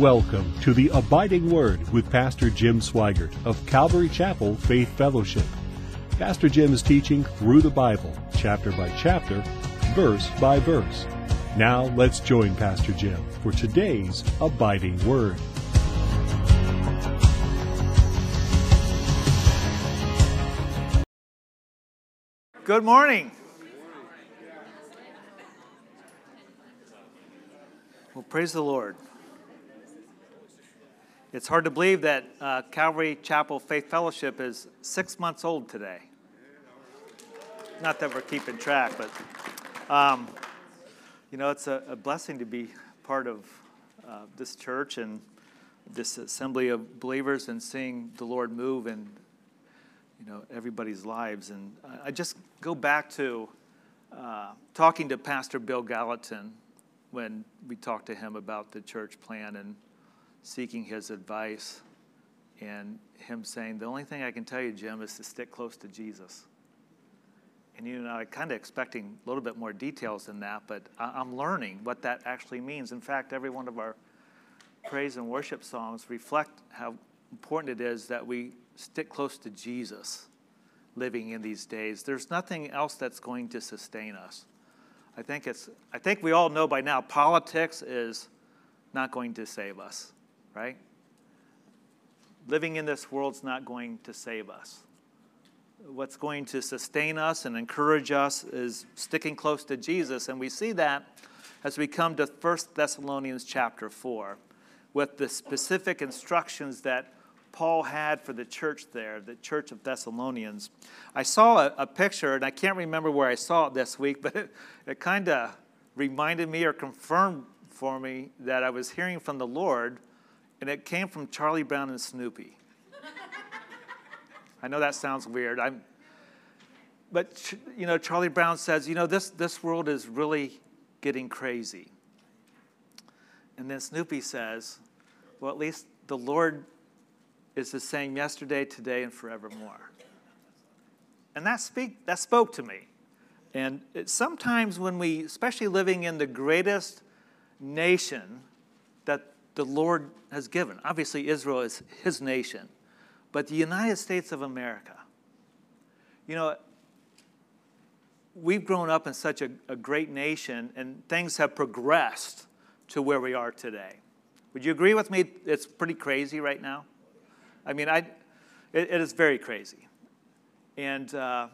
Welcome to the Abiding Word with Pastor Jim Sweigart of Calvary Chapel Faith Fellowship. Pastor Jim is teaching through the Bible, chapter by chapter, verse by verse. Now let's join Pastor Jim for today's Abiding Word. Good morning. Well, praise the Lord. It's hard to believe that uh, Calvary Chapel Faith Fellowship is six months old today. Not that we're keeping track, but um, you know, it's a, a, blessing to be part of uh, this church and this assembly of believers and seeing the Lord move in you know everybody's lives. And I just go back to uh, talking to Pastor Bill Gallatin when we talked to him about the church plan and seeking his advice and him saying, The only thing I can tell you, Jim, is to stick close to Jesus. And you know, I kind of expecting a little bit more details than that, but I'm learning what that actually means. In fact, every one of our praise and worship songs reflect how important it is that we stick close to Jesus living in these days. There's nothing else that's going to sustain us. I think it's I think we all know by now politics is not going to save us right? Living in this world's not going to save us. What's going to sustain us and encourage us is sticking close to Jesus. And we see that as we come to 1 Thessalonians chapter 4 with the specific instructions that Paul had for the church there, the church of Thessalonians. I saw a, a picture, and I can't remember where I saw it this week, but it, it kind of reminded me or confirmed for me that I was hearing from the Lord and it came from Charlie Brown and Snoopy. I know that sounds weird. I'm, but you know, Charlie Brown says, you know, this this world is really getting crazy. And then Snoopy says, well, at least the Lord is the same yesterday, today, and forevermore. And that speak that spoke to me. And it, sometimes when we, especially living in the greatest nation that the Lord has given. Obviously, Israel is his nation, but the United States of America, you know, we've grown up in such a, a great nation and things have progressed to where we are today. Would you agree with me? It's pretty crazy right now. I mean, I, it, it is very crazy. And, uh,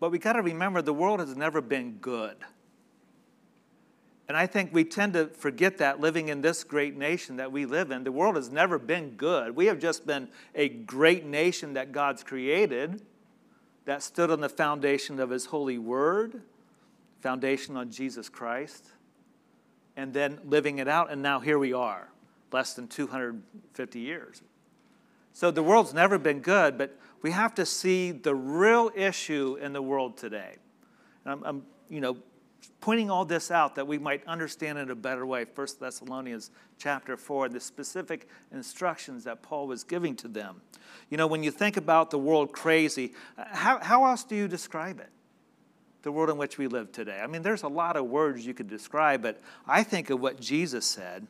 but we got to remember the world has never been good. And I think we tend to forget that living in this great nation that we live in. The world has never been good. We have just been a great nation that God's created that stood on the foundation of His holy word, foundation on Jesus Christ, and then living it out. And now here we are, less than 250 years. So the world's never been good, but we have to see the real issue in the world today. I'm, I'm you know, pointing all this out that we might understand it a better way. 1 thessalonians chapter 4 the specific instructions that paul was giving to them. You know when you think about the world crazy how, how else do you describe it? The world in which we live today. I mean there's a lot of words you could describe but i think of what jesus said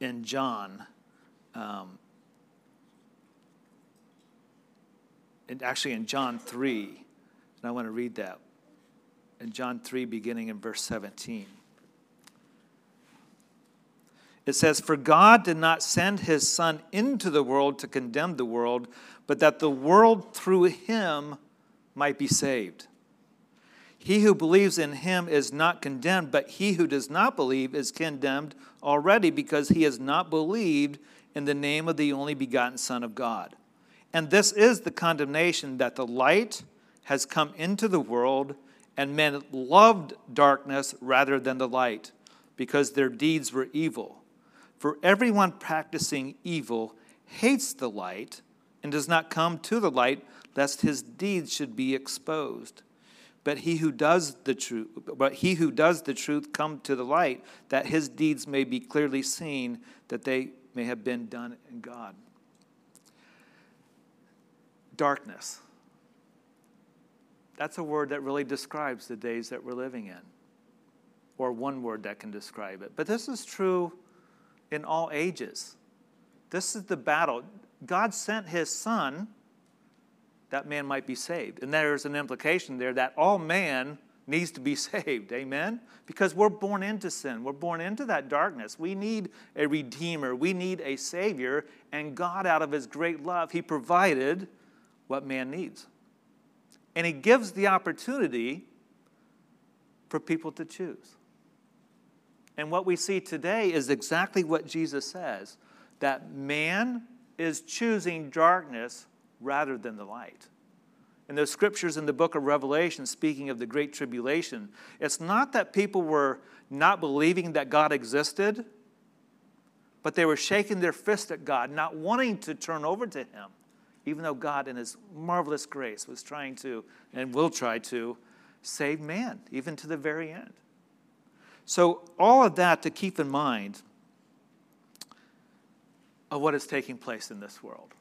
in john um, and actually in john 3 and i want to read that in John 3, beginning in verse 17. It says, For God did not send his Son into the world to condemn the world, but that the world through him might be saved. He who believes in him is not condemned, but he who does not believe is condemned already because he has not believed in the name of the only begotten Son of God. And this is the condemnation that the light has come into the world and men loved darkness rather than the light, because their deeds were evil. For everyone practicing evil hates the light and does not come to the light, lest his deeds should be exposed. But he who does the truth, but he who does the truth come to the light, that his deeds may be clearly seen, that they may have been done in God. Darkness that's a word that really describes the days that we're living in, or one word that can describe it. But this is true in all ages. This is the battle. God sent his son that man might be saved. And there's an implication there that all man needs to be saved. Amen? Because we're born into sin. We're born into that darkness. We need a redeemer. We need a savior. And God, out of his great love, he provided what man needs. And he gives the opportunity for people to choose. And what we see today is exactly what Jesus says that man is choosing darkness rather than the light. And the scriptures in the book of Revelation, speaking of the Great Tribulation, it's not that people were not believing that God existed, but they were shaking their fist at God, not wanting to turn over to Him, even though God, in His marvelous grace, was trying to and will try to save man, even to the very end. So, all of that to keep in mind of what is taking place in this world.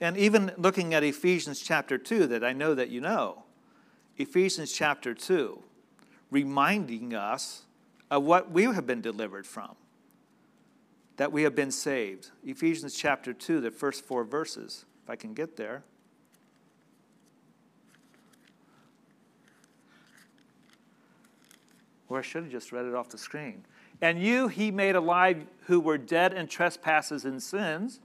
And even looking at Ephesians chapter 2, that I know that you know, Ephesians chapter 2, reminding us of what we have been delivered from, that we have been saved. Ephesians chapter 2, the first four verses, if I can get there. Or I should have just read it off the screen. And you he made alive who were dead in trespasses and sins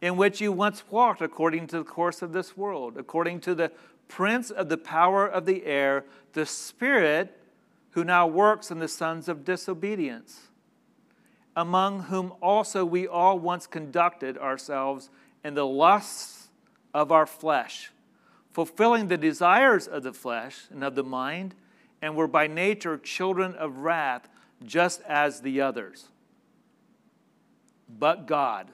in which you once walked according to the course of this world, according to the prince of the power of the air, the spirit who now works in the sons of disobedience, among whom also we all once conducted ourselves in the lusts of our flesh, fulfilling the desires of the flesh and of the mind, and were by nature children of wrath, just as the others. But God,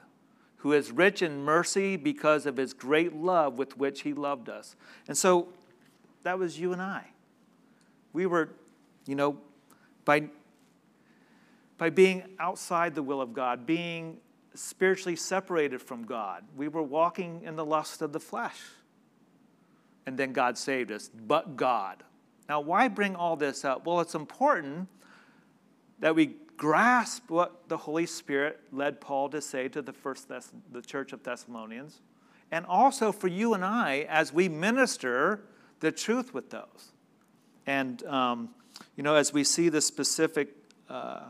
who is rich in mercy because of his great love with which he loved us. And so that was you and I. We were, you know, by, by being outside the will of God, being spiritually separated from God, we were walking in the lust of the flesh. And then God saved us, but God. Now, why bring all this up? Well, it's important that we grasp what the Holy Spirit led Paul to say to the first Thess- the church of Thessalonians, and also for you and I as we minister the truth with those. And um, you know, as we see the specific uh,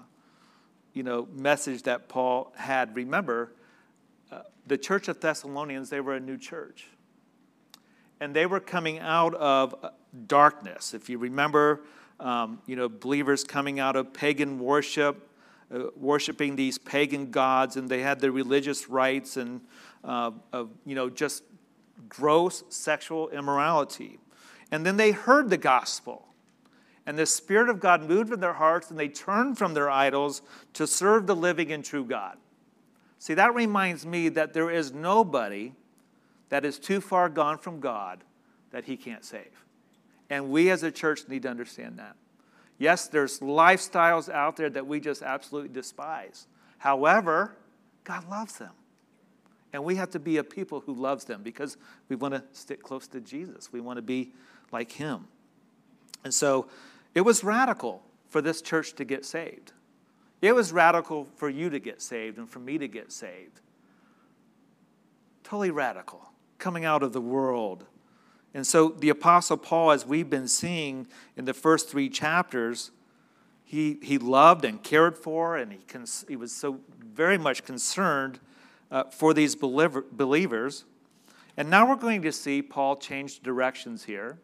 you know message that Paul had, remember uh, the church of Thessalonians they were a new church, and they were coming out of uh, darkness. If you remember um, you know, believers coming out of pagan worship, uh, worshiping these pagan gods, and they had their religious rites and, uh, of, you know, just gross sexual immorality. And then they heard the gospel. And the Spirit of God moved in their hearts, and they turned from their idols to serve the living and true God. See, that reminds me that there is nobody that is too far gone from God that He can't save. And we as a church need to understand that. Yes, there's lifestyles out there that we just absolutely despise. However, God loves them. And we have to be a people who loves them because we want to stick close to Jesus. We want to be like him. And so it was radical for this church to get saved. It was radical for you to get saved and for me to get saved. Totally radical. Coming out of the world and so the Apostle Paul, as we've been seeing in the first three chapters, he, he loved and cared for, and he, cons- he was so very much concerned uh, for these believer- believers. And now we're going to see Paul change directions here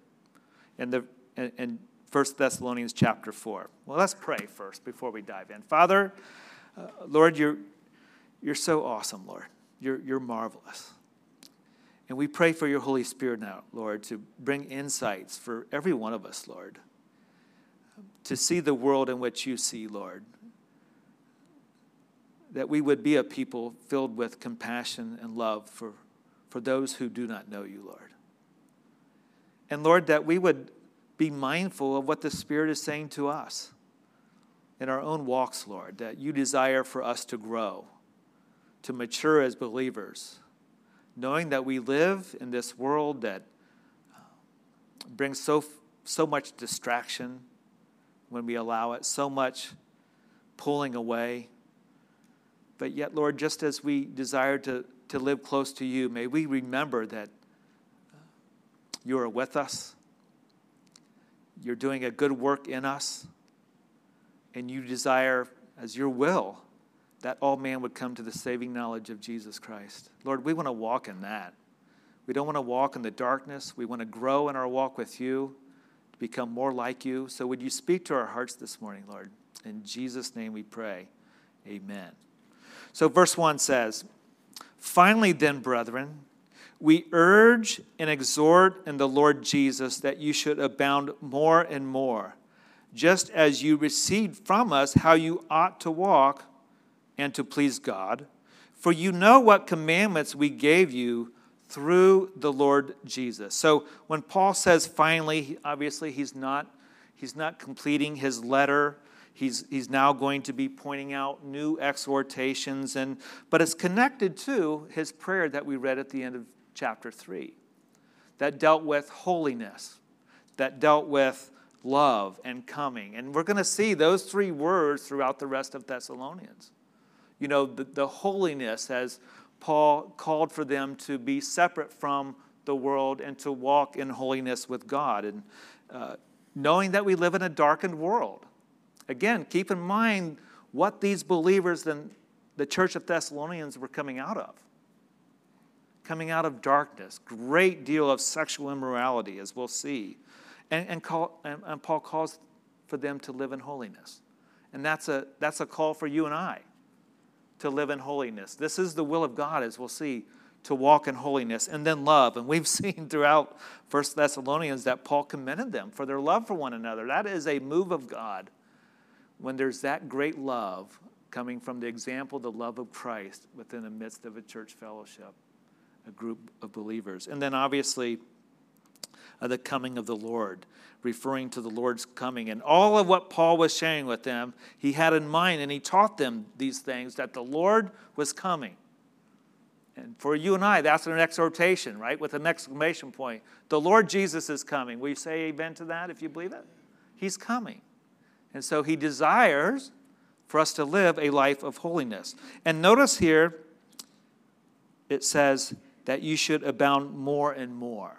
in, the, in, in 1 Thessalonians chapter 4. Well, let's pray first before we dive in. Father, uh, Lord, you're, you're so awesome, Lord. You're, you're marvelous. And we pray for your Holy Spirit now, Lord, to bring insights for every one of us, Lord, to see the world in which you see, Lord. That we would be a people filled with compassion and love for, for those who do not know you, Lord. And Lord, that we would be mindful of what the Spirit is saying to us in our own walks, Lord, that you desire for us to grow, to mature as believers knowing that we live in this world that uh, brings so, so much distraction when we allow it, so much pulling away. But yet, Lord, just as we desire to, to live close to you, may we remember that you are with us. You're doing a good work in us. And you desire, as your will, that all man would come to the saving knowledge of Jesus Christ. Lord, we want to walk in that. We don't want to walk in the darkness. We want to grow in our walk with you, to become more like you. So, would you speak to our hearts this morning, Lord? In Jesus' name we pray. Amen. So, verse 1 says, Finally, then, brethren, we urge and exhort in the Lord Jesus that you should abound more and more, just as you received from us how you ought to walk and to please God. For you know what commandments we gave you through the Lord Jesus. So when Paul says finally, obviously he's not he's not completing his letter. He's, he's now going to be pointing out new exhortations and but it's connected to his prayer that we read at the end of chapter 3 that dealt with holiness, that dealt with love and coming. And we're going to see those three words throughout the rest of Thessalonians. You know, the, the holiness, as Paul called for them to be separate from the world and to walk in holiness with God. And uh, knowing that we live in a darkened world. Again, keep in mind what these believers in the church of Thessalonians were coming out of coming out of darkness, great deal of sexual immorality, as we'll see. And, and, call, and, and Paul calls for them to live in holiness. And that's a, that's a call for you and I to live in holiness. This is the will of God, as we'll see, to walk in holiness and then love. And we've seen throughout First Thessalonians that Paul commended them for their love for one another. That is a move of God when there's that great love coming from the example, the love of Christ within the midst of a church fellowship a group of believers. And then obviously, uh, the coming of the Lord, referring to the Lord's coming. And all of what Paul was sharing with them, he had in mind, and he taught them these things that the Lord was coming. And for you and I, that's an exhortation, right? With an exclamation point. The Lord Jesus is coming. Will you say amen to that if you believe it? He's coming. And so he desires for us to live a life of holiness. And notice here, it says, that you should abound more and more.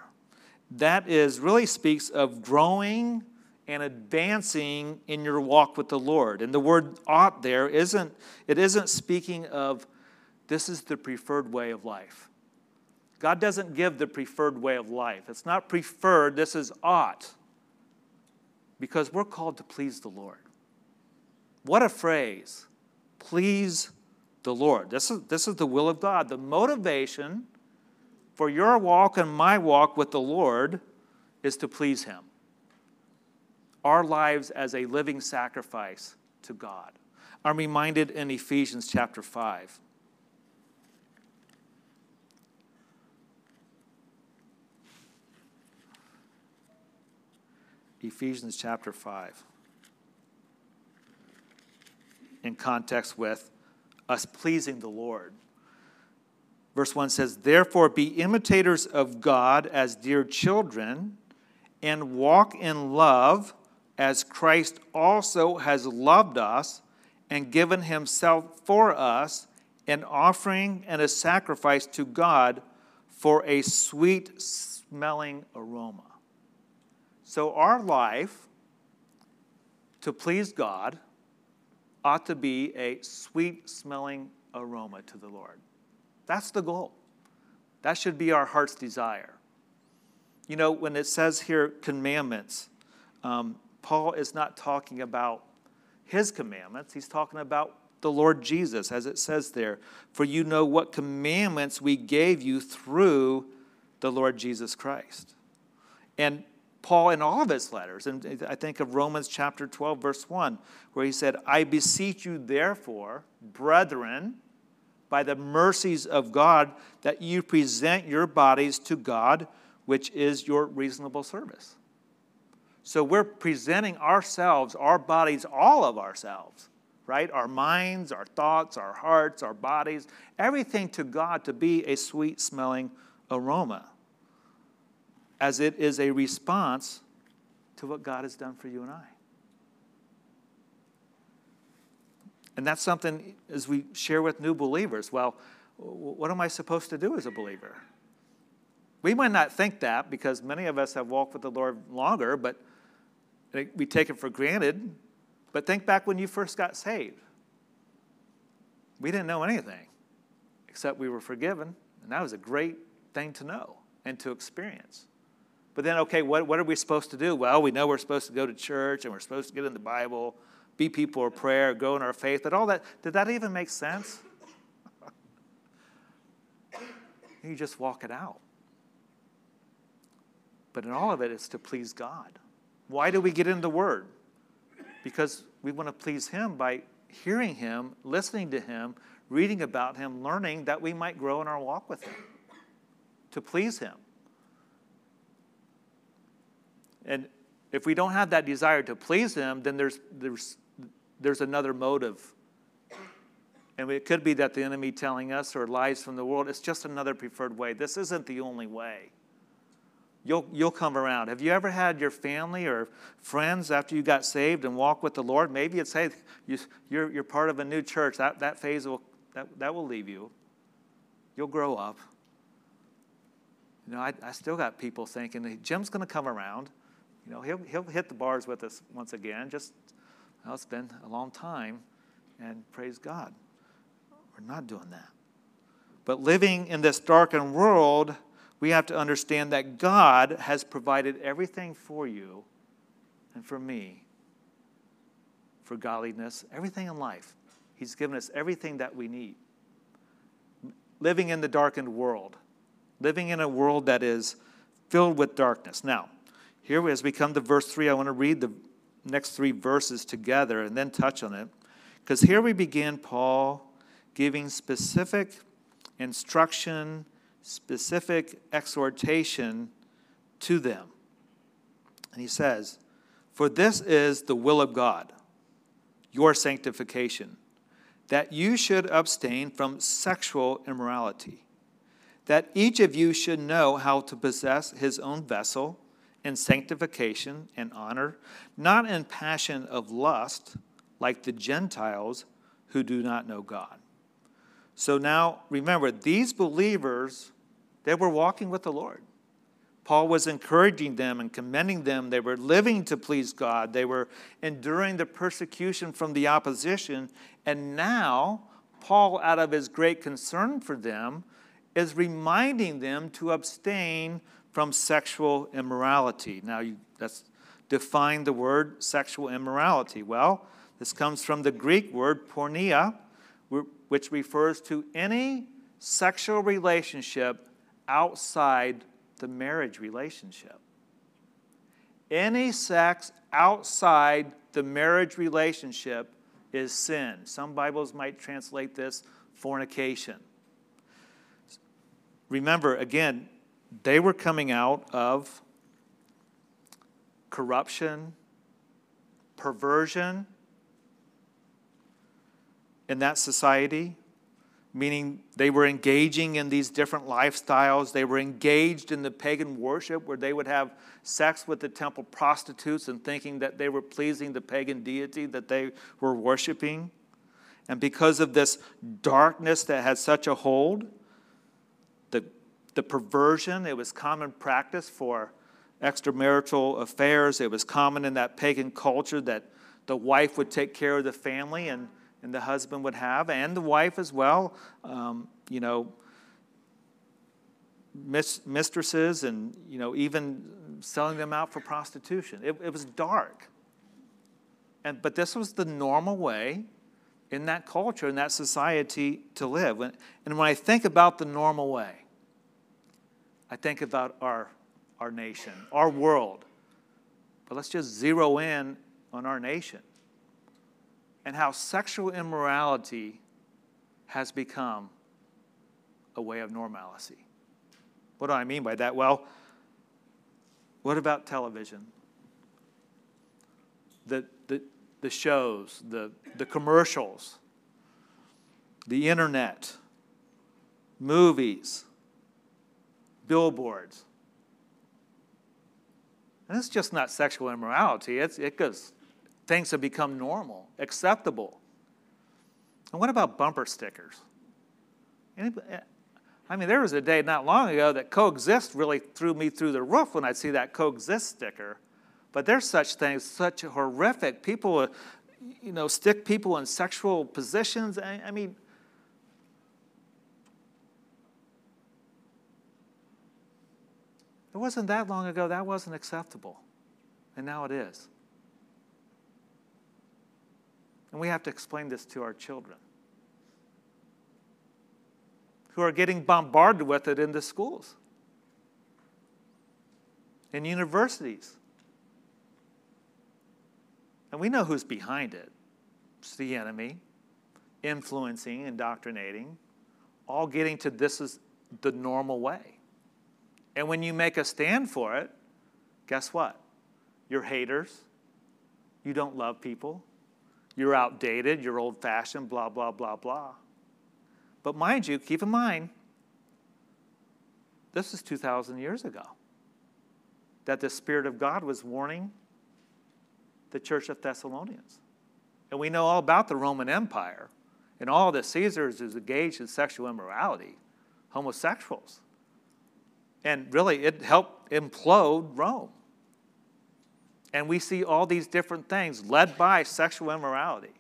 That is really speaks of growing and advancing in your walk with the Lord. And the word ought there isn't it isn't speaking of this is the preferred way of life. God doesn't give the preferred way of life. It's not preferred, this is ought. Because we're called to please the Lord. What a phrase. Please the Lord. This is, this is the will of God. The motivation for your walk and my walk with the Lord is to please Him. Our lives as a living sacrifice to God. I'm reminded in Ephesians chapter 5. Ephesians chapter 5. In context with us pleasing the Lord. Verse 1 says, Therefore be imitators of God as dear children, and walk in love as Christ also has loved us and given himself for us, an offering and a sacrifice to God for a sweet smelling aroma. So, our life to please God ought to be a sweet smelling aroma to the Lord. That's the goal. That should be our heart's desire. You know, when it says here commandments, um, Paul is not talking about his commandments, he's talking about the Lord Jesus, as it says there. For you know what commandments we gave you through the Lord Jesus Christ. And Paul, in all of his letters, and I think of Romans chapter 12, verse 1, where he said, I beseech you, therefore, brethren, by the mercies of God that you present your bodies to God, which is your reasonable service. So we're presenting ourselves, our bodies, all of ourselves, right? Our minds, our thoughts, our hearts, our bodies, everything to God to be a sweet smelling aroma, as it is a response to what God has done for you and I. And that's something as we share with new believers. Well, what am I supposed to do as a believer? We might not think that because many of us have walked with the Lord longer, but we take it for granted. But think back when you first got saved. We didn't know anything except we were forgiven, and that was a great thing to know and to experience. But then, okay, what, what are we supposed to do? Well, we know we're supposed to go to church and we're supposed to get in the Bible, be people of prayer, grow in our faith, but all that, did that even make sense? you just walk it out. But in all of it, it's to please God. Why do we get in the Word? Because we want to please Him by hearing Him, listening to Him, reading about Him, learning that we might grow in our walk with Him, to please Him. And if we don't have that desire to please Him, then there's, there's, there's another motive. And it could be that the enemy telling us or lies from the world, it's just another preferred way. This isn't the only way. You'll, you'll come around. Have you ever had your family or friends after you got saved and walk with the Lord? Maybe it's, hey, you, you're, you're part of a new church. That, that phase will, that, that will leave you. You'll grow up. You know, I, I still got people thinking, Jim's going to come around. You know, he'll, he'll hit the bars with us once again. Just, well, it's been a long time, and praise God. We're not doing that. But living in this darkened world, we have to understand that God has provided everything for you and for me for godliness, everything in life. He's given us everything that we need. Living in the darkened world, living in a world that is filled with darkness. Now, here as we come to verse 3, I want to read the next three verses together and then touch on it. Because here we begin Paul giving specific instruction specific exhortation to them. And he says, For this is the will of God, your sanctification, that you should abstain from sexual immorality, that each of you should know how to possess his own vessel in sanctification and honor, not in passion of lust, like the Gentiles who do not know God. So now remember, these believers, they were walking with the Lord. Paul was encouraging them and commending them. They were living to please God. They were enduring the persecution from the opposition. And now, Paul, out of his great concern for them, is reminding them to abstain from sexual immorality. Now, you, let's define the word sexual immorality. Well, this comes from the Greek word porneia, which refers to any sexual relationship outside the marriage relationship. Any sex outside the marriage relationship is sin. Some Bibles might translate this fornication. Remember, again, they were coming out of corruption, perversion, in that society, meaning they were engaging in these different lifestyles. They were engaged in the pagan worship where they would have sex with the temple prostitutes and thinking that they were pleasing the pagan deity that they were worshiping. And because of this darkness that had such a hold, the perversion, it was common practice for extramarital affairs. It was common in that pagan culture that the wife would take care of the family and and the husband would have, and the wife as well. Um, you know, mis- mistresses, and you know, even selling them out for prostitution. It, it was dark, and but this was the normal way in that culture, in that society to live. And, and when I think about the normal way, I think about our our nation, our world. But let's just zero in on our nation and how sexual immorality has become a way of normalcy. What do I mean by that? Well, what about television? The, the, the shows, the, the commercials, the internet, movies, billboards. And it's just not sexual immorality, it's, it goes things have become normal, acceptable. And what about bumper stickers? Anybody, eh, I mean, there was a day not long ago that coexist really threw me through the roof when I'd see that coexist sticker. But there's such things, such horrific. People, uh, you know, stick people in sexual positions. I, I mean, wasn't that long ago that wasn't acceptable. And now it is. And we have to explain this to our children who are getting bombarded with it in the schools, in universities. And we know who's behind it it's the enemy, influencing, indoctrinating, all getting to this is the normal way. And when you make a stand for it, guess what? You're haters. You don't love people. You're outdated. You're old fashioned, blah, blah, blah, blah. But mind you, keep in mind, this is 2,000 years ago that the Spirit of God was warning the church of Thessalonians. And we know all about the Roman Empire and all the Caesars is engaged in sexual immorality, homosexuals. And really, it helped implode Rome. And we see all these different things led by sexual immorality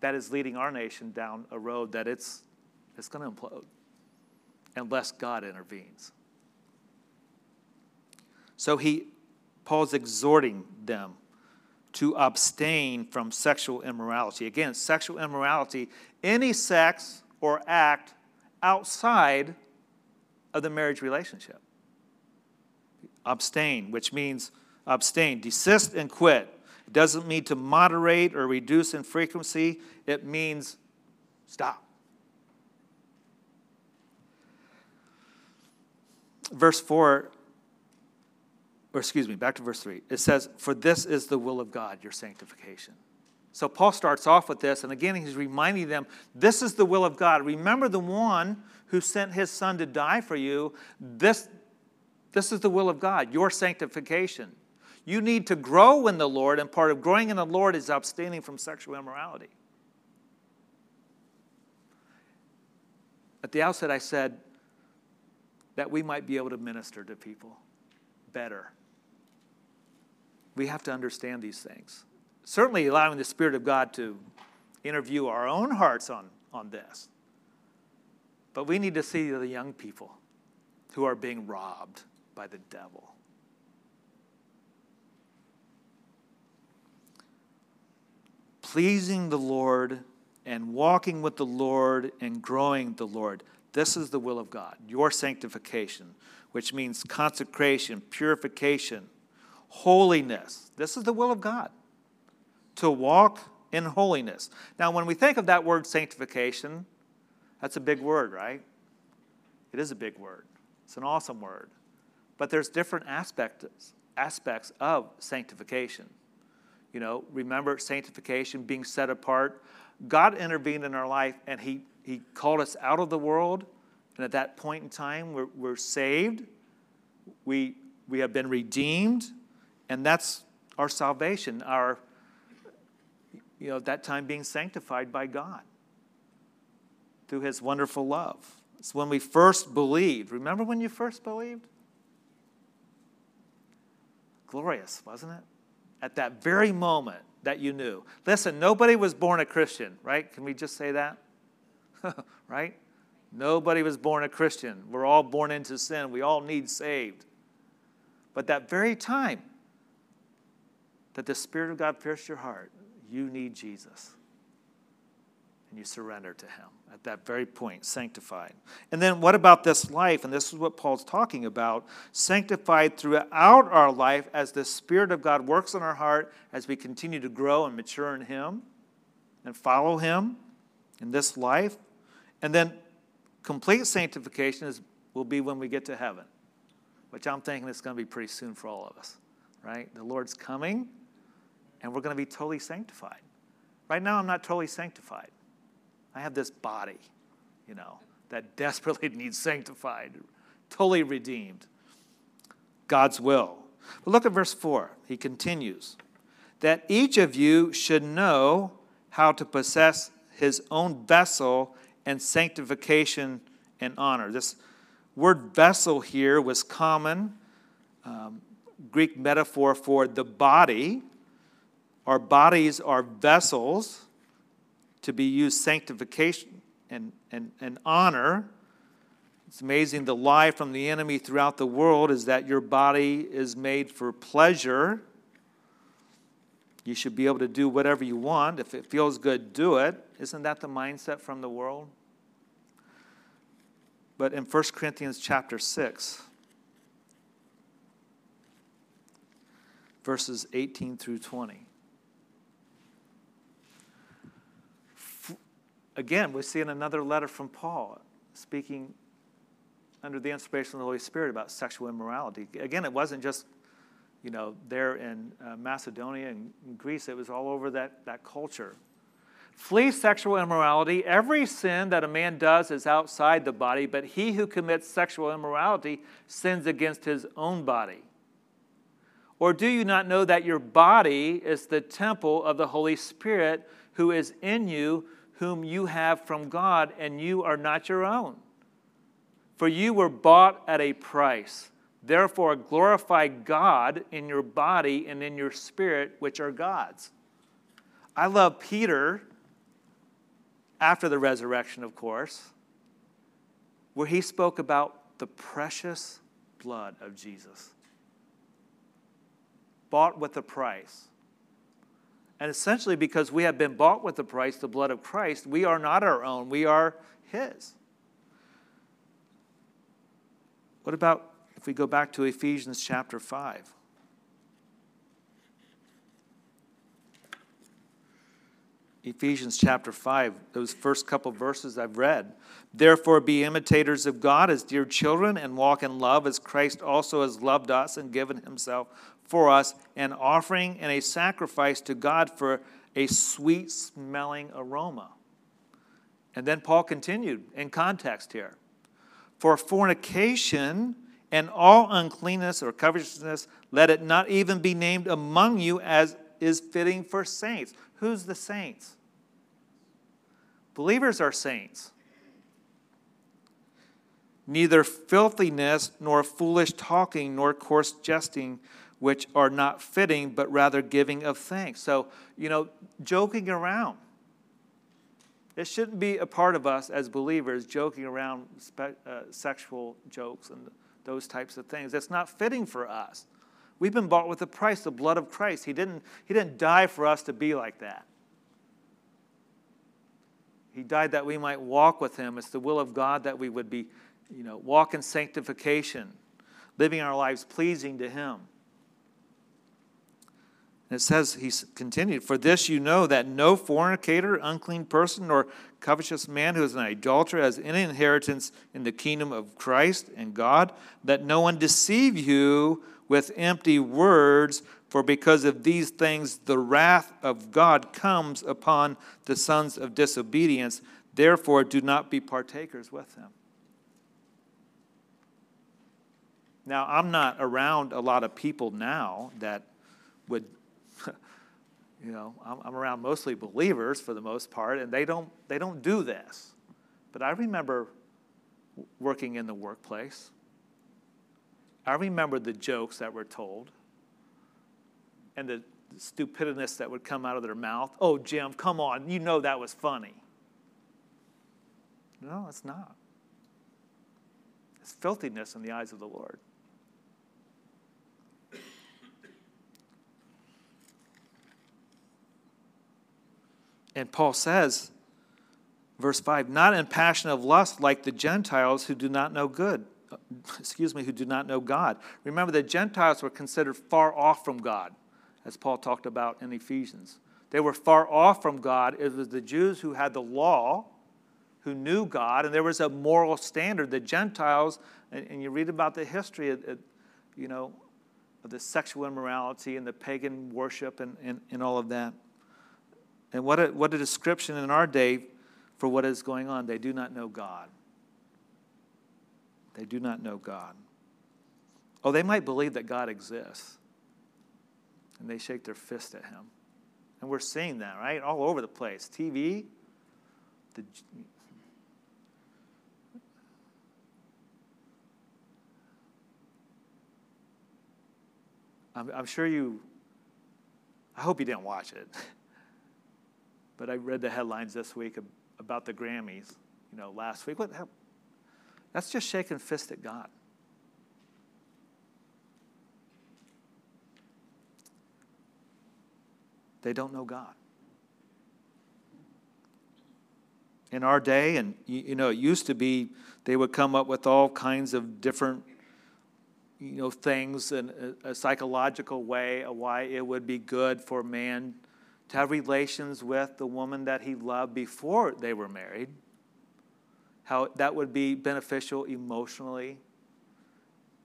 that is leading our nation down a road that it's, it's going to implode unless God intervenes. So he, Paul's exhorting them to abstain from sexual immorality. Again, sexual immorality, any sex or act outside of the marriage relationship. Abstain, which means abstain, desist and quit. It doesn't mean to moderate or reduce in frequency, it means stop. Verse 4, or excuse me, back to verse 3. It says, For this is the will of God, your sanctification. So Paul starts off with this, and again, he's reminding them this is the will of God. Remember the one who sent his son to die for you. This, this is the will of God, your sanctification. You need to grow in the Lord, and part of growing in the Lord is abstaining from sexual immorality. At the outset, I said that we might be able to minister to people better. We have to understand these things. Certainly, allowing the Spirit of God to interview our own hearts on, on this. But we need to see the young people who are being robbed by the devil. pleasing the Lord and walking with the Lord and growing the Lord. This is the will of God, your sanctification, which means consecration, purification, holiness. This is the will of God, to walk in holiness. Now, when we think of that word sanctification, that's a big word, right? It is a big word. It's an awesome word. But there's different aspects, aspects of sanctification. You know, remember sanctification, being set apart. God intervened in our life and He, he called us out of the world. And at that point in time, we're, we're saved. We, we have been redeemed. And that's our salvation, our, you know, that time being sanctified by God through His wonderful love. It's when we first believed. Remember when you first believed? Glorious, wasn't it? at that very moment that you knew. Listen, nobody was born a Christian, right? Can we just say that? right? Nobody was born a Christian. We're all born into sin. We all need saved. But that very time that the Spirit of God pierced your heart, you need Jesus. And you surrender to Him at that very point, sanctified. And then what about this life? And this is what Paul's talking about sanctified throughout our life as the Spirit of God works in our heart as we continue to grow and mature in Him and follow Him in this life. And then complete sanctification is, will be when we get to heaven, which I'm thinking is going to be pretty soon for all of us, right? The Lord's coming, and we're going to be totally sanctified. Right now, I'm not totally sanctified. I have this body, you know, that desperately needs sanctified, totally redeemed. God's will. But look at verse 4. He continues that each of you should know how to possess his own vessel and sanctification and honor. This word vessel here was common um, Greek metaphor for the body. Our bodies are vessels to be used sanctification and, and, and honor. It's amazing the lie from the enemy throughout the world is that your body is made for pleasure. You should be able to do whatever you want. If it feels good, do it. Isn't that the mindset from the world? But in 1 Corinthians chapter 6, verses 18 through 20. Again, we see in another letter from Paul speaking under the inspiration of the Holy Spirit about sexual immorality. Again, it wasn't just you know there in uh, Macedonia and Greece; it was all over that that culture. Flee sexual immorality. Every sin that a man does is outside the body, but he who commits sexual immorality sins against his own body. Or do you not know that your body is the temple of the Holy Spirit who is in you, whom you have from God, and you are not your own? For you were bought at a price. Therefore, glorify God in your body and in your spirit, which are God's. I love Peter, after the resurrection, of course, where he spoke about the precious blood of Jesus bought with a price. And essentially, because we have been bought with the price, the blood of Christ, we are not our own, we are His. What about if we go back to Ephesians chapter 5? Ephesians chapter 5, those first couple verses I've read. Therefore, be imitators of God as dear children and walk in love as Christ also has loved us and given himself for us, an offering and a sacrifice to God for a sweet smelling aroma. And then Paul continued in context here. For fornication and all uncleanness or covetousness, let it not even be named among you as is fitting for saints. Who's the saints? Believers are saints. Neither filthiness, nor foolish talking, nor coarse jesting, which are not fitting, but rather giving of thanks. So, you know, joking around. It shouldn't be a part of us as believers joking around spe- uh, sexual jokes and those types of things. That's not fitting for us. We've been bought with a price, the blood of Christ. He didn't, he didn't die for us to be like that. He died that we might walk with him. It's the will of God that we would be, you know, walk in sanctification, living our lives pleasing to him. And it says, he continued, For this you know that no fornicator, unclean person, or covetous man who is an idolater has any inheritance in the kingdom of Christ and God. That no one deceive you with empty words, for because of these things the wrath of God comes upon the sons of disobedience. Therefore, do not be partakers with them. Now, I'm not around a lot of people now that would you know, I'm, I'm around mostly believers for the most part, and they don't, they don't do this. But I remember working in the workplace. I remember the jokes that were told and the stupidness that would come out of their mouth. Oh, Jim, come on, you know that was funny. No, it's not. It's filthiness in the eyes of the Lord. And Paul says, verse 5, not in passion of lust like the Gentiles who do not know good. Excuse me, who do not know God. Remember, the Gentiles were considered far off from God, as Paul talked about in Ephesians. They were far off from God. It was the Jews who had the law, who knew God, and there was a moral standard. The Gentiles, and, you read about the history, of, you know, of the sexual immorality and the pagan worship and, and, and all of that. And what a, what a description in our day for what is going on. They do not know God. They do not know God. Oh, they might believe that God exists, and they shake their fist at him. And we're seeing that, right? All over the place. TV, the, I'm, I'm sure you, I hope you didn't watch it. but I read the headlines this week about the Grammys, you know, last week. What, that's just shaking fist at God. They don't know God. In our day, and you know, it used to be they would come up with all kinds of different you know, things in a, a psychological way why it would be good for man to have relations with the woman that he loved before they were married, how that would be beneficial emotionally.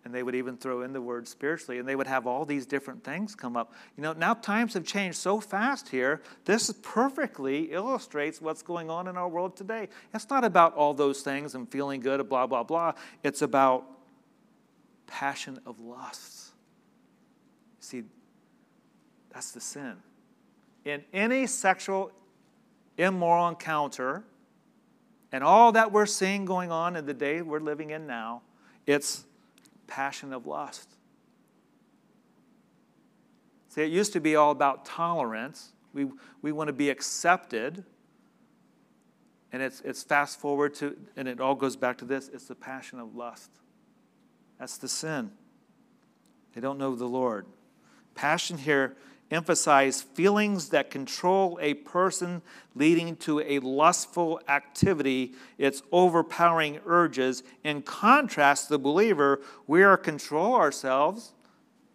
And they would even throw in the word spiritually, and they would have all these different things come up. You know, now times have changed so fast here. This perfectly illustrates what's going on in our world today. It's not about all those things and feeling good, and blah, blah, blah. It's about passion of lusts. See, that's the sin. In any sexual immoral encounter, and all that we're seeing going on in the day we're living in now, it's passion of lust. See, it used to be all about tolerance. We, we want to be accepted. And it's, it's fast forward to, and it all goes back to this it's the passion of lust. That's the sin. They don't know the Lord. Passion here emphasize feelings that control a person leading to a lustful activity. Its overpowering urges. In contrast the believer we are control ourselves.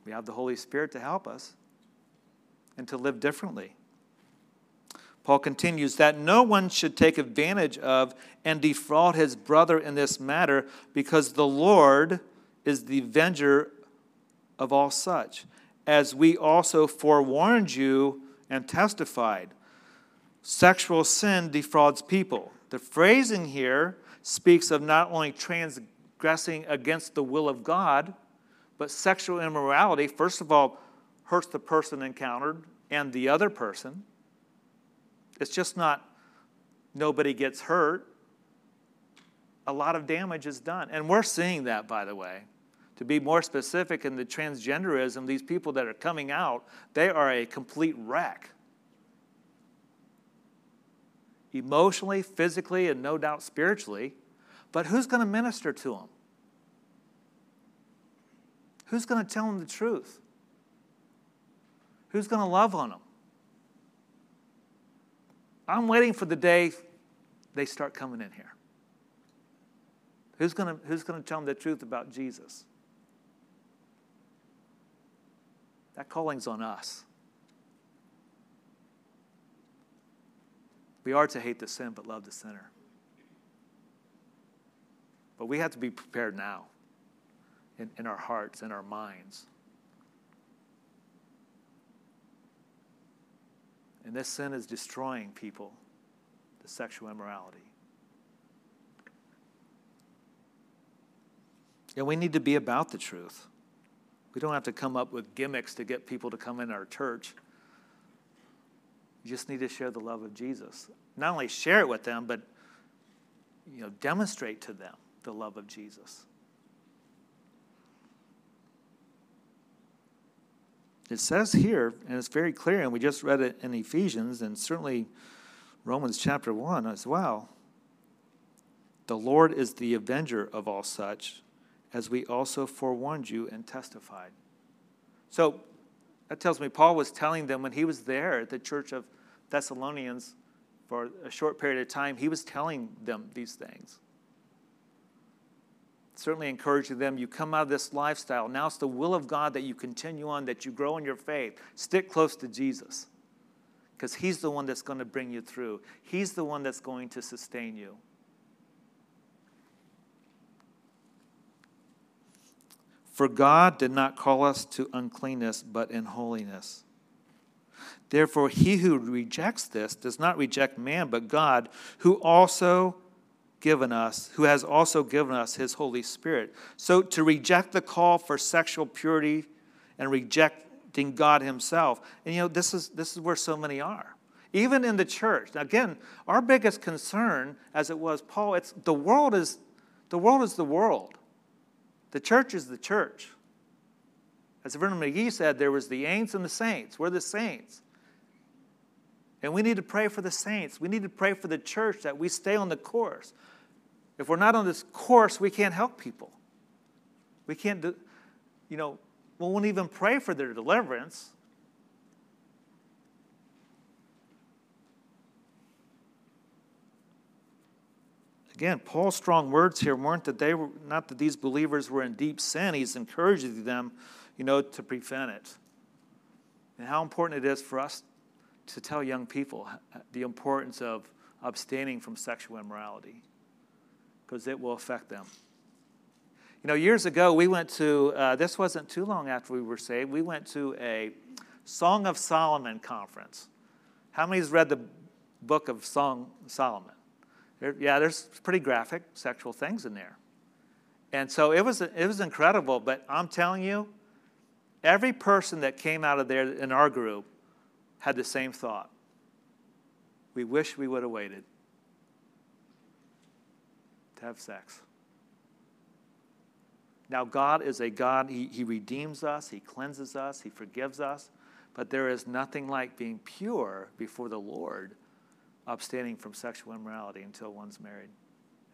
We have the holy spirit to help us and to live differently. Paul continues that no one should take advantage of and defraud his brother in this matter because the lord is the avenger of all such, as we also forewarned you and testified. Sexual sin defrauds people. The phrasing here speaks of not only transgressing against the will of God, but sexual immorality, first of all, hurts the person encountered and the other person. It's just not nobody gets hurt. A lot of damage is done. And we're seeing that, by the way. To be more specific, in the transgenderism, these people that are coming out, they are a complete wreck. Emotionally, physically, and no doubt spiritually. But who's going to minister to them? Who's going to tell them the truth? Who's going to love on them? I'm waiting for the day they start coming in here. Who's going to, who's going to tell them the truth about Jesus? That calling's on us. We are to hate the sin but love the sinner. But we have to be prepared now in, in our hearts and our minds. And this sin is destroying people, the sexual immorality. And we need to be about the truth. We don't have to come up with gimmicks to get people to come in our church. You just need to share the love of Jesus. Not only share it with them, but you know, demonstrate to them the love of Jesus. It says here, and it's very clear, and we just read it in Ephesians, and certainly Romans chapter 1 as well. The Lord is the avenger of all such as we also forewarned you and testified. So that tells me Paul was telling them when he was there at the church of Thessalonians for a short period of time, he was telling them these things. Certainly encouraging them, you come out of this lifestyle. Now it's the will of God that you continue on, that you grow in your faith. Stick close to Jesus because he's the one that's going to bring you through, he's the one that's going to sustain you. For God did not call us to uncleanness, but in holiness. Therefore, he who rejects this does not reject man, but God, who also given us, who has also given us his Holy Spirit. So to reject the call for sexual purity and rejecting God Himself. And you know, this is, this is where so many are. Even in the church. Again, our biggest concern, as it was Paul, it's the world is the world is the world. The church is the church. As Vernon McGee said, there was the ain'ts and the saints. We're the saints. And we need to pray for the saints. We need to pray for the church that we stay on the course. If we're not on this course, we can't help people. We can't do, you know, we won't even pray for their deliverance. Again, Paul's strong words here weren't that they were not that these believers were in deep sin. He's encouraging them, you know, to prevent it. And how important it is for us to tell young people the importance of abstaining from sexual immorality because it will affect them. You know, years ago, we went to, uh, this wasn't too long after we were saved, we went to a Song of Solomon conference. How many's read the book of Song Solomon? There, yeah, there's pretty graphic sexual things in there. And so it was, it was incredible, but I'm telling you, every person that came out of there in our group had the same thought. We wish we would have waited to have sex. Now, God is a God, he, he redeems us, He cleanses us, He forgives us, but there is nothing like being pure before the Lord abstaining from sexual immorality until one's married.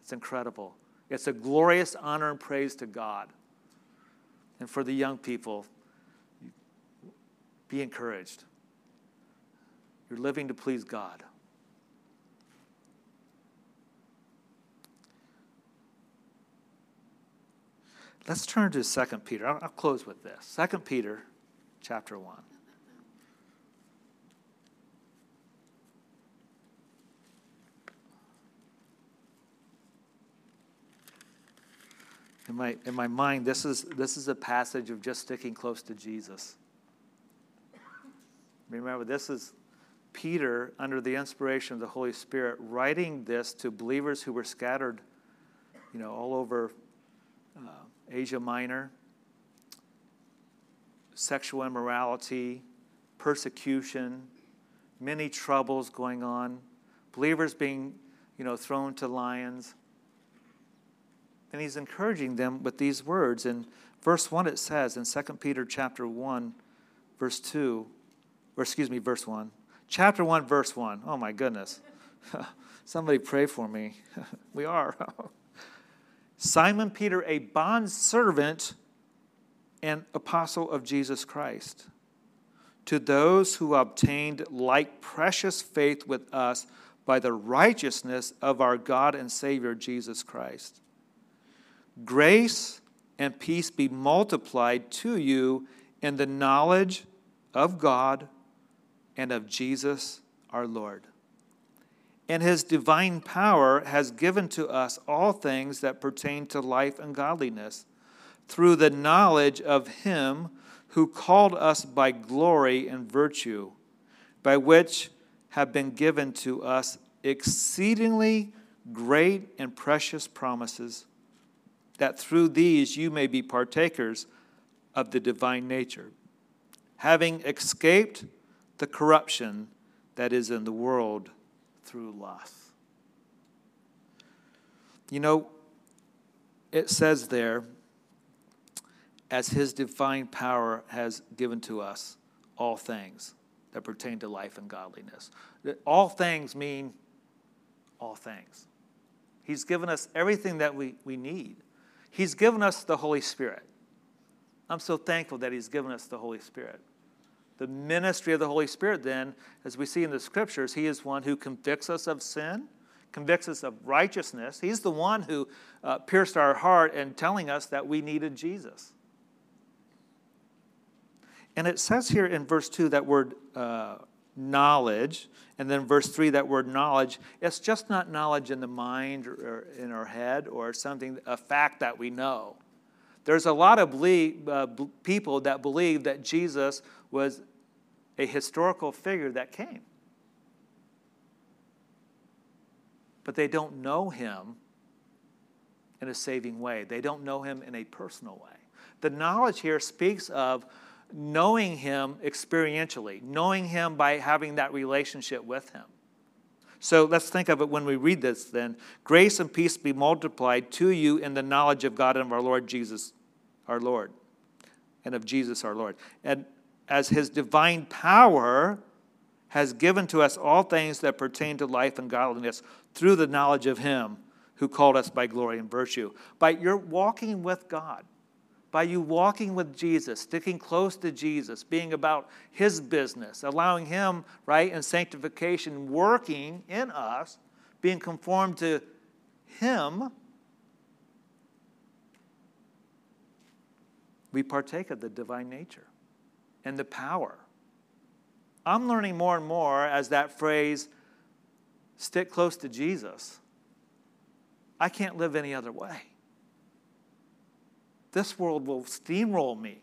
It's incredible. It's a glorious honor and praise to God. And for the young people, be encouraged. You're living to please God. Let's turn to 2 Peter. I'll, close with this. 2 Peter chapter 1. In my, in my mind, this is, this is a passage of just sticking close to Jesus. Remember, this is Peter, under the inspiration of the Holy Spirit, writing this to believers who were scattered, you know, all over uh, Asia Minor, sexual immorality, persecution, many troubles going on, believers being, you know, thrown to lions and he's encouraging them with these words. In verse 1 it says in 2 Peter chapter 1 verse 2 or excuse me verse 1. Chapter 1 verse 1. Oh my goodness. Somebody pray for me. we are. Simon Peter a bond servant and apostle of Jesus Christ to those who obtained like precious faith with us by the righteousness of our God and Savior Jesus Christ. Grace and peace be multiplied to you in the knowledge of God and of Jesus our Lord. And his divine power has given to us all things that pertain to life and godliness through the knowledge of him who called us by glory and virtue, by which have been given to us exceedingly great and precious promises that through these you may be partakers of the divine nature, having escaped the corruption that is in the world through lust. You know, it says there, as his divine power has given to us all things that pertain to life and godliness. All things mean all things. He's given us everything that we, we need. He's given us the Holy Spirit. I'm so thankful that He's given us the Holy Spirit. The ministry of the Holy Spirit, then, as we see in the scriptures, He is one who convicts us of sin, convicts us of righteousness. He's the one who uh, pierced our heart and telling us that we needed Jesus. And it says here in verse 2 that word uh, knowledge, and then verse 3, that word knowledge, it's just not knowledge in the mind or in our head or something, a fact that we know. There's a lot of believe, uh, people that believe that Jesus was a historical figure that came. But they don't know him in a saving way. They don't know him in a personal way. The knowledge here speaks of knowing Him experientially, knowing Him by having that relationship with Him. So let's think of it when we read this then. Grace and peace be multiplied to you in the knowledge of God and of our Lord Jesus, our Lord, and of Jesus our Lord. And as His divine power has given to us all things that pertain to life and godliness through the knowledge of Him who called us by glory and virtue. By your walking with God, by you walking with Jesus, sticking close to Jesus, being about His business, allowing Him, right, in sanctification, working in us, being conformed to Him, we partake of the divine nature and the power. I'm learning more and more as that phrase, stick close to Jesus. I can't live any other way. This world will steamroll me.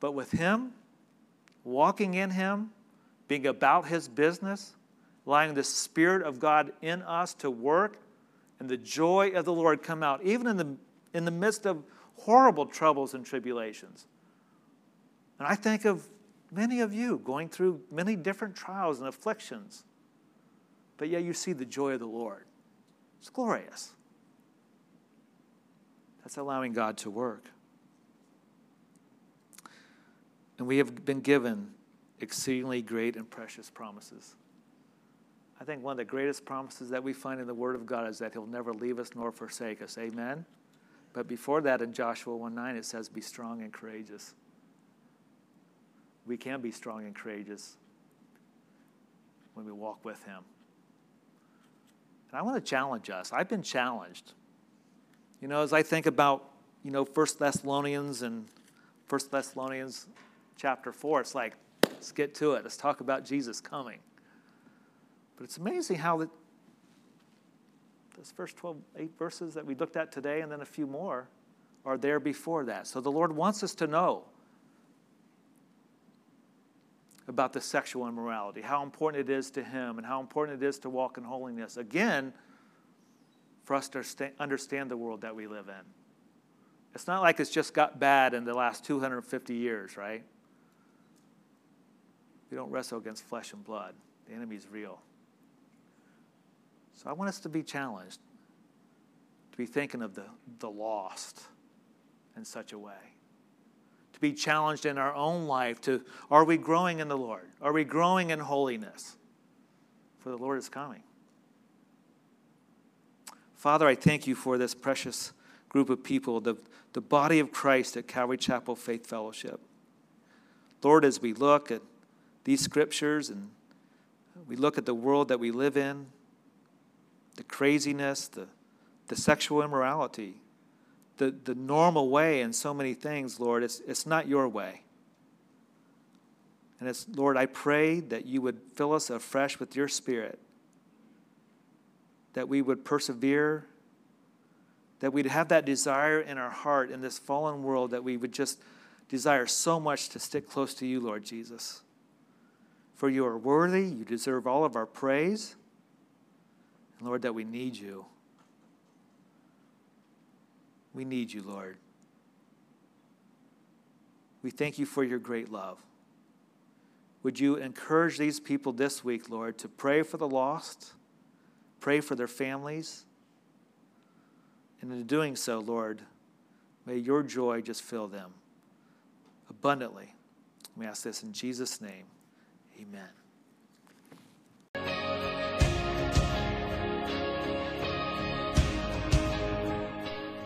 But with Him, walking in Him, being about His business, allowing the Spirit of God in us to work, and the joy of the Lord come out, even in the, in the midst of horrible troubles and tribulations. And I think of many of you going through many different trials and afflictions, but yet you see the joy of the Lord. It's glorious. That's allowing God to work. And we have been given exceedingly great and precious promises. I think one of the greatest promises that we find in the Word of God is that He'll never leave us nor forsake us. Amen? But before that, in Joshua 1 9, it says, Be strong and courageous. We can be strong and courageous when we walk with Him. And I want to challenge us. I've been challenged you know, as I think about, you know, First Thessalonians and First Thessalonians chapter 4, it's like, let's get to it. Let's talk about Jesus coming. But it's amazing how the, those first 12, eight verses that we looked at today and then a few more are there before that. So the Lord wants us to know about the sexual immorality, how important it is to Him, and how important it is to walk in holiness. Again, for us to understand the world that we live in. It's not like it's just got bad in the last 250 years, right? We don't wrestle against flesh and blood, the enemy's real. So I want us to be challenged, to be thinking of the, the lost in such a way. To be challenged in our own life to are we growing in the Lord? Are we growing in holiness? For the Lord is coming. Father, I thank you for this precious group of people, the, the body of Christ at Calvary Chapel Faith Fellowship. Lord, as we look at these scriptures and we look at the world that we live in, the craziness, the, the sexual immorality, the, the normal way in so many things, Lord, it's, it's not your way. And it's, Lord, I pray that you would fill us afresh with your spirit that we would persevere, that we'd have that desire in our heart in this fallen world, that we would just desire so much to stick close to you, Lord Jesus. For you are worthy, you deserve all of our praise. And Lord, that we need you. We need you, Lord. We thank you for your great love. Would you encourage these people this week, Lord, to pray for the lost? Pray for their families. And in doing so, Lord, may your joy just fill them abundantly. We ask this in Jesus' name. Amen.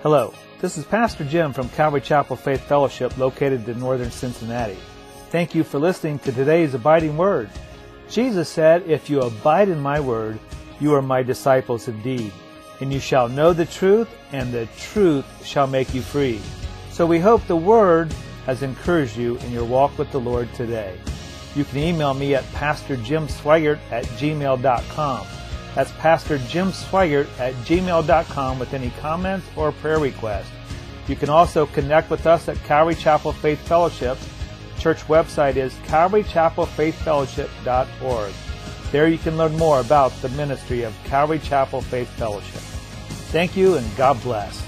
Hello, this is Pastor Jim from Calvary Chapel Faith Fellowship located in northern Cincinnati. Thank you for listening to today's Abiding Word. Jesus said, If you abide in my word, you are my disciples indeed, and you shall know the truth, and the truth shall make you free. So we hope the Word has encouraged you in your walk with the Lord today. You can email me at pastorjimsweigart at gmail.com. That's Pastor Jim Sweigart at gmail.com with any comments or prayer requests. You can also connect with us at Calvary Chapel Faith Fellowship. Church website is calvarychapelfaithfellowship.org. There you can learn more about the ministry of Calvary Chapel Faith Fellowship. Thank you and God bless.